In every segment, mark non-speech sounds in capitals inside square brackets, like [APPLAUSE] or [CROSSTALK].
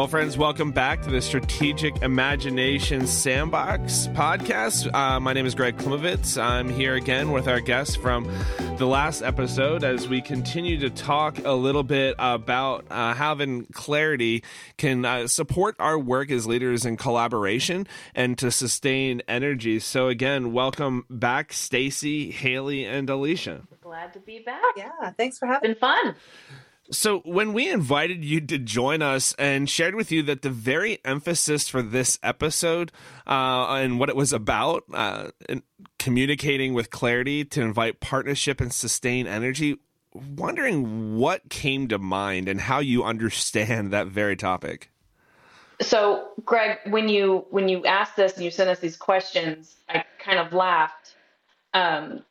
Well, friends, welcome back to the Strategic Imagination Sandbox podcast. Uh, my name is Greg Klimovitz. I'm here again with our guest from the last episode as we continue to talk a little bit about uh, having clarity can uh, support our work as leaders in collaboration and to sustain energy. So, again, welcome back, Stacy, Haley, and Alicia. Glad to be back. Yeah, thanks for having. It's Been fun. So, when we invited you to join us and shared with you that the very emphasis for this episode uh, and what it was about, uh, communicating with clarity to invite partnership and sustain energy, wondering what came to mind and how you understand that very topic. So, Greg, when you when you asked this and you sent us these questions, I kind of laughed. Um,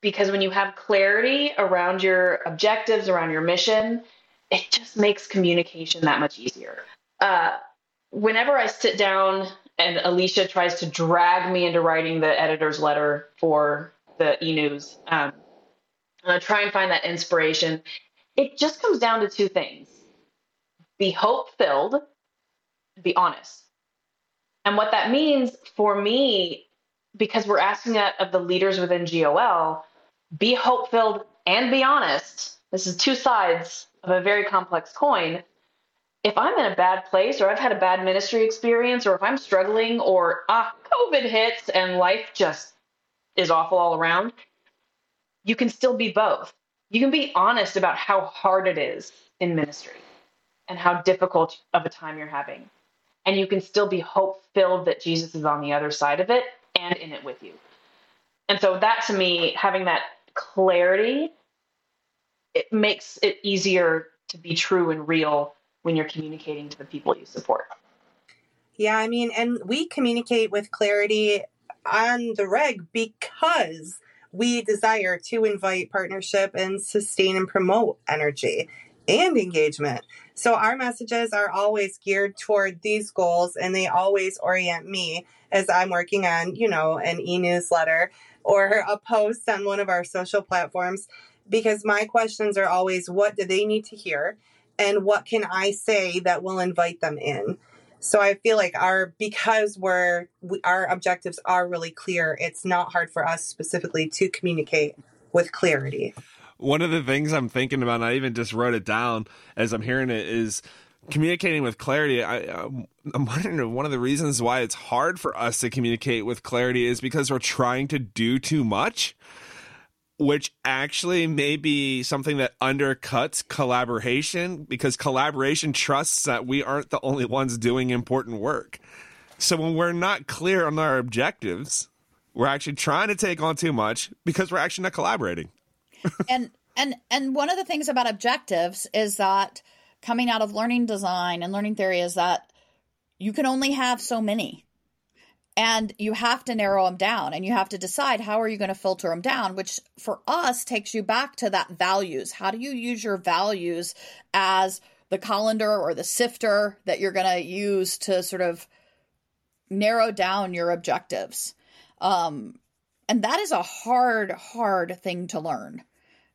because when you have clarity around your objectives, around your mission, it just makes communication that much easier. Uh, whenever I sit down and Alicia tries to drag me into writing the editor's letter for the e news, um, I try and find that inspiration, it just comes down to two things be hope filled, be honest. And what that means for me, because we're asking that of the leaders within GOL, be hope filled and be honest. This is two sides of a very complex coin. If I'm in a bad place or I've had a bad ministry experience or if I'm struggling or ah, COVID hits and life just is awful all around, you can still be both. You can be honest about how hard it is in ministry and how difficult of a time you're having. And you can still be hope filled that Jesus is on the other side of it and in it with you. And so that to me, having that clarity, it makes it easier to be true and real when you're communicating to the people you support. Yeah, I mean, and we communicate with clarity on the reg because we desire to invite partnership and sustain and promote energy and engagement. So our messages are always geared toward these goals and they always orient me as I'm working on, you know, an e-newsletter or a post on one of our social platforms because my questions are always what do they need to hear and what can I say that will invite them in. So I feel like our because we're we, our objectives are really clear, it's not hard for us specifically to communicate with clarity. One of the things I'm thinking about, and I even just wrote it down as I'm hearing it, is communicating with clarity. I, I'm wondering one of the reasons why it's hard for us to communicate with clarity is because we're trying to do too much, which actually may be something that undercuts collaboration because collaboration trusts that we aren't the only ones doing important work. So when we're not clear on our objectives, we're actually trying to take on too much because we're actually not collaborating. [LAUGHS] and and and one of the things about objectives is that coming out of learning design and learning theory is that you can only have so many. And you have to narrow them down and you have to decide how are you going to filter them down which for us takes you back to that values. How do you use your values as the colander or the sifter that you're going to use to sort of narrow down your objectives? Um, and that is a hard hard thing to learn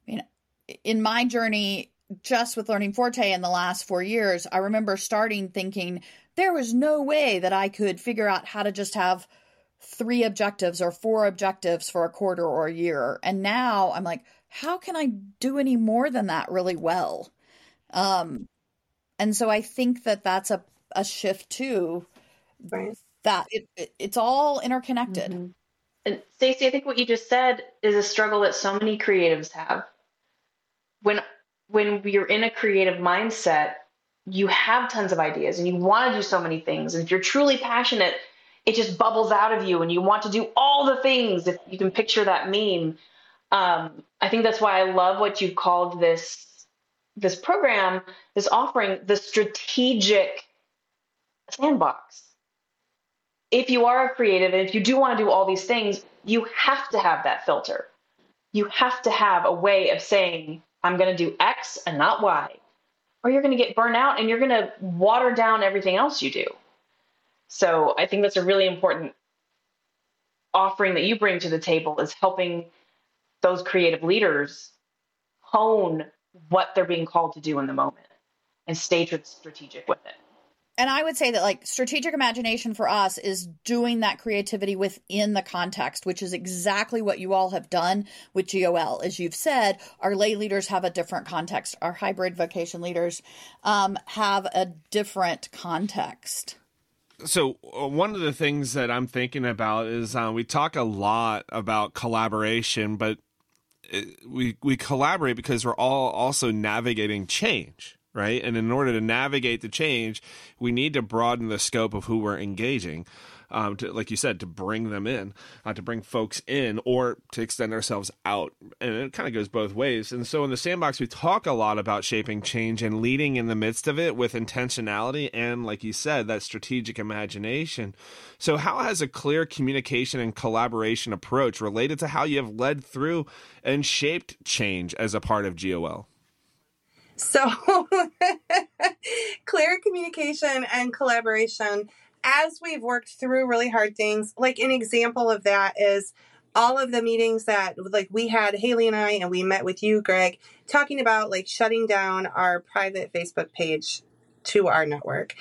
i mean in my journey just with learning Forte in the last four years, I remember starting thinking there was no way that I could figure out how to just have three objectives or four objectives for a quarter or a year. And now I'm like, how can I do any more than that really well? Um, and so I think that that's a, a shift too. Right. That it, it, it's all interconnected. Mm-hmm. And Stacy, I think what you just said is a struggle that so many creatives have. When when you're in a creative mindset, you have tons of ideas and you want to do so many things. And if you're truly passionate, it just bubbles out of you and you want to do all the things. If you can picture that meme, um, I think that's why I love what you called this this program, this offering, the strategic sandbox. If you are a creative and if you do want to do all these things, you have to have that filter. You have to have a way of saying, I'm going to do X and not Y. Or you're going to get burnt out and you're going to water down everything else you do. So I think that's a really important offering that you bring to the table is helping those creative leaders hone what they're being called to do in the moment and stay strategic with it. And I would say that like strategic imagination for us is doing that creativity within the context, which is exactly what you all have done with GOL. As you've said, our lay leaders have a different context. Our hybrid vocation leaders um, have a different context. So uh, one of the things that I'm thinking about is uh, we talk a lot about collaboration, but uh, we we collaborate because we're all also navigating change right? And in order to navigate the change, we need to broaden the scope of who we're engaging. Um, to, like you said, to bring them in, uh, to bring folks in, or to extend ourselves out. And it kind of goes both ways. And so in the sandbox, we talk a lot about shaping change and leading in the midst of it with intentionality and, like you said, that strategic imagination. So, how has a clear communication and collaboration approach related to how you have led through and shaped change as a part of GOL? So, [LAUGHS] clear communication and collaboration as we've worked through really hard things. Like an example of that is all of the meetings that like we had Haley and I and we met with you Greg talking about like shutting down our private Facebook page to our network.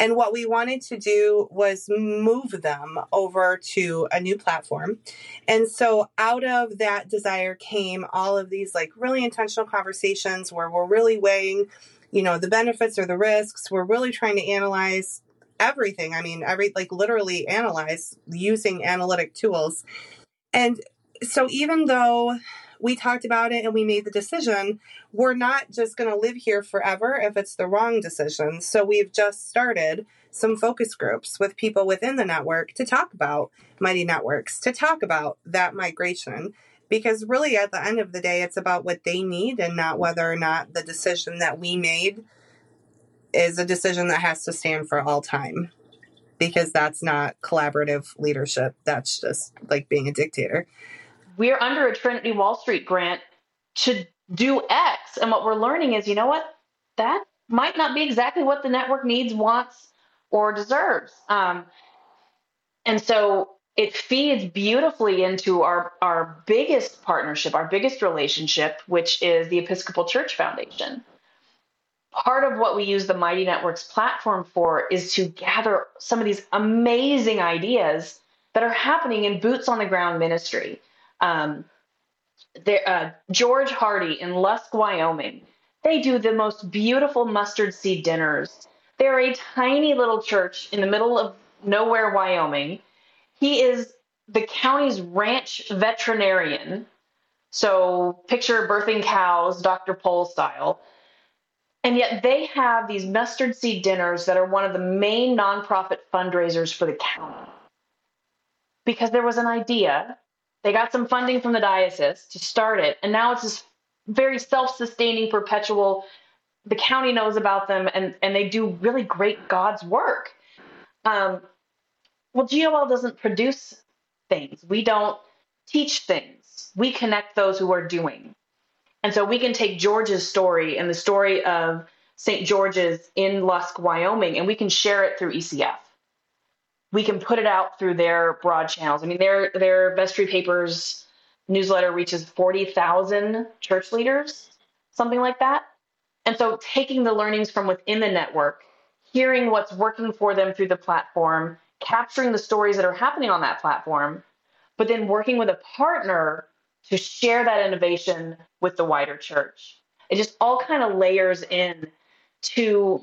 And what we wanted to do was move them over to a new platform. And so out of that desire came all of these like really intentional conversations where we're really weighing, you know, the benefits or the risks. We're really trying to analyze everything. I mean, every like literally analyze using analytic tools. And so even though we talked about it and we made the decision. We're not just going to live here forever if it's the wrong decision. So we've just started some focus groups with people within the network to talk about Mighty Networks, to talk about that migration. Because really, at the end of the day, it's about what they need and not whether or not the decision that we made is a decision that has to stand for all time. Because that's not collaborative leadership. That's just like being a dictator we're under a Trinity Wall Street grant to do X. And what we're learning is, you know what? That might not be exactly what the network needs, wants, or deserves. Um, and so it feeds beautifully into our, our biggest partnership, our biggest relationship, which is the Episcopal Church Foundation. Part of what we use the Mighty Networks platform for is to gather some of these amazing ideas that are happening in boots on the ground ministry. Um, there, uh, George Hardy in Lusk, Wyoming. They do the most beautiful mustard seed dinners. They're a tiny little church in the middle of nowhere, Wyoming. He is the county's ranch veterinarian. So picture birthing cows, Dr. Pol style. And yet they have these mustard seed dinners that are one of the main nonprofit fundraisers for the county. Because there was an idea they got some funding from the diocese to start it, and now it's this very self-sustaining, perpetual. The county knows about them, and and they do really great God's work. Um, well, GOL doesn't produce things. We don't teach things. We connect those who are doing. And so we can take George's story and the story of St. George's in Lusk, Wyoming, and we can share it through ECF we can put it out through their broad channels. I mean, their their vestry papers newsletter reaches 40,000 church leaders, something like that. And so taking the learnings from within the network, hearing what's working for them through the platform, capturing the stories that are happening on that platform, but then working with a partner to share that innovation with the wider church. It just all kind of layers in to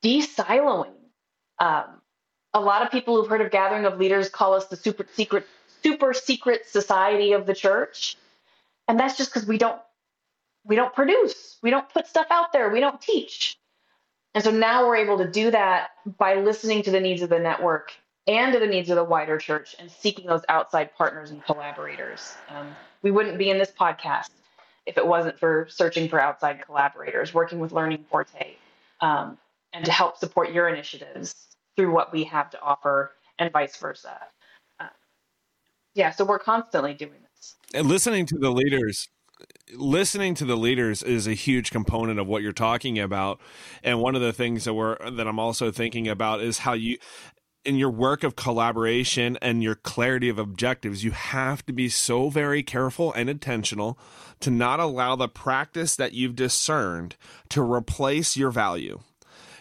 de-siloing um, a lot of people who've heard of Gathering of Leaders call us the super secret, super secret society of the church, and that's just because we don't we don't produce, we don't put stuff out there, we don't teach. And so now we're able to do that by listening to the needs of the network and to the needs of the wider church and seeking those outside partners and collaborators. Um, we wouldn't be in this podcast if it wasn't for searching for outside collaborators, working with Learning Forte, um, and to help support your initiatives through what we have to offer and vice versa. Uh, yeah, so we're constantly doing this. And listening to the leaders, listening to the leaders is a huge component of what you're talking about. And one of the things that we're that I'm also thinking about is how you in your work of collaboration and your clarity of objectives, you have to be so very careful and intentional to not allow the practice that you've discerned to replace your value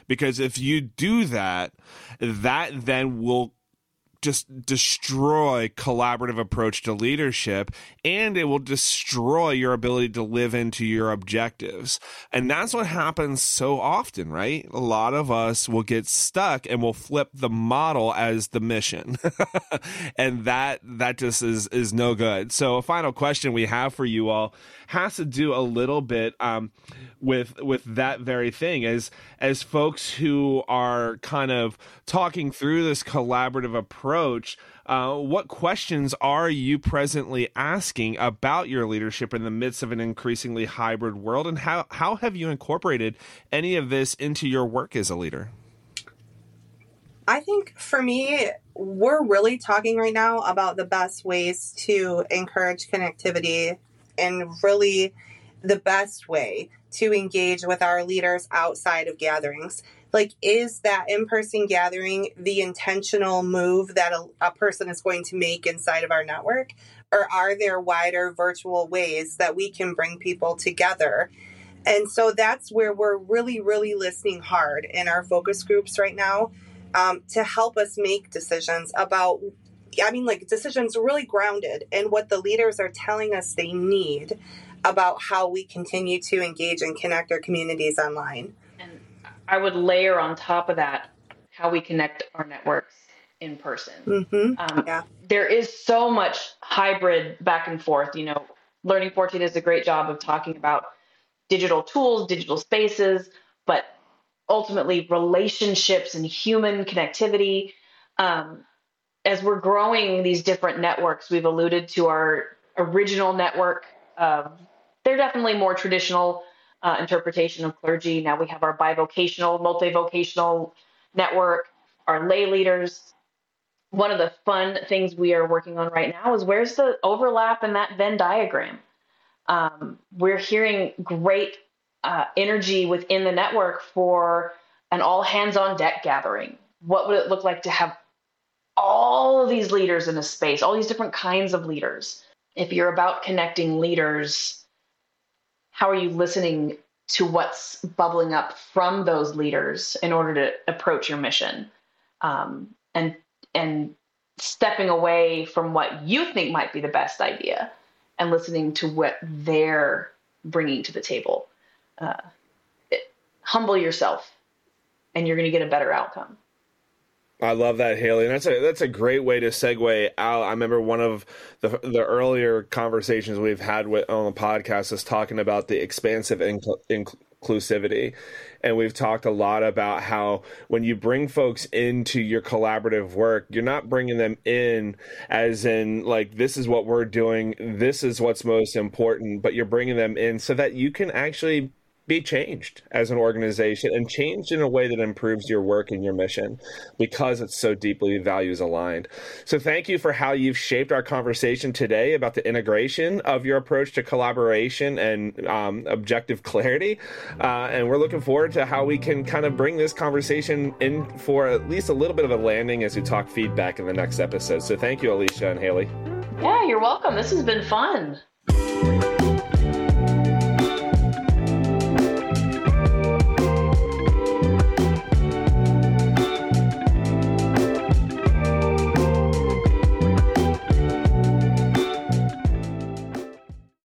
because if you do that, that then will just destroy collaborative approach to leadership and it will destroy your ability to live into your objectives. And that's what happens so often right? A lot of us will get stuck and will flip the model as the mission. [LAUGHS] And that that just is is no good. So a final question we have for you all has to do a little bit um, with with that very thing. As as folks who are kind of talking through this collaborative approach uh, what questions are you presently asking about your leadership in the midst of an increasingly hybrid world and how how have you incorporated any of this into your work as a leader I think for me, we're really talking right now about the best ways to encourage connectivity and really the best way to engage with our leaders outside of gatherings. Like, is that in person gathering the intentional move that a, a, person is going to make inside of our network? Or are there wider virtual ways that we can bring people together? And so that's where we're really, really listening hard in our focus groups right now um, to help us make decisions about I mean, like decisions really grounded in what the leaders are telling us they need about how we continue to engage and connect our communities online. I would layer on top of that how we connect our networks in person. Mm-hmm. Um, yeah. There is so much hybrid back and forth. You know, Learning Forte does a great job of talking about digital tools, digital spaces, but ultimately relationships and human connectivity. Um, as we're growing these different networks, we've alluded to our original network. Uh, they're definitely more traditional uh, interpretation of clergy. Now we have our bivocational, multivocational network, our lay leaders. One of the fun things we are working on right now is where's the overlap in that Venn diagram? Um, we're hearing great uh, energy within the network for an all hands on deck gathering. What would it look like to have all of these leaders in a space, all these different kinds of leaders. If you're about connecting leaders, how are you listening to what's bubbling up from those leaders in order to approach your mission? Um, and and stepping away from what you think might be the best idea and listening to what they're bringing to the table. Uh, it, humble yourself, and you're going to get a better outcome. I love that, Haley. And that's a that's a great way to segue out. I remember one of the the earlier conversations we've had with on the podcast is talking about the expansive inc- inclusivity, and we've talked a lot about how when you bring folks into your collaborative work, you're not bringing them in as in like this is what we're doing, this is what's most important, but you're bringing them in so that you can actually be changed as an organization and changed in a way that improves your work and your mission because it's so deeply values aligned. So, thank you for how you've shaped our conversation today about the integration of your approach to collaboration and um, objective clarity. Uh, and we're looking forward to how we can kind of bring this conversation in for at least a little bit of a landing as we talk feedback in the next episode. So, thank you, Alicia and Haley. Yeah, you're welcome. This has been fun.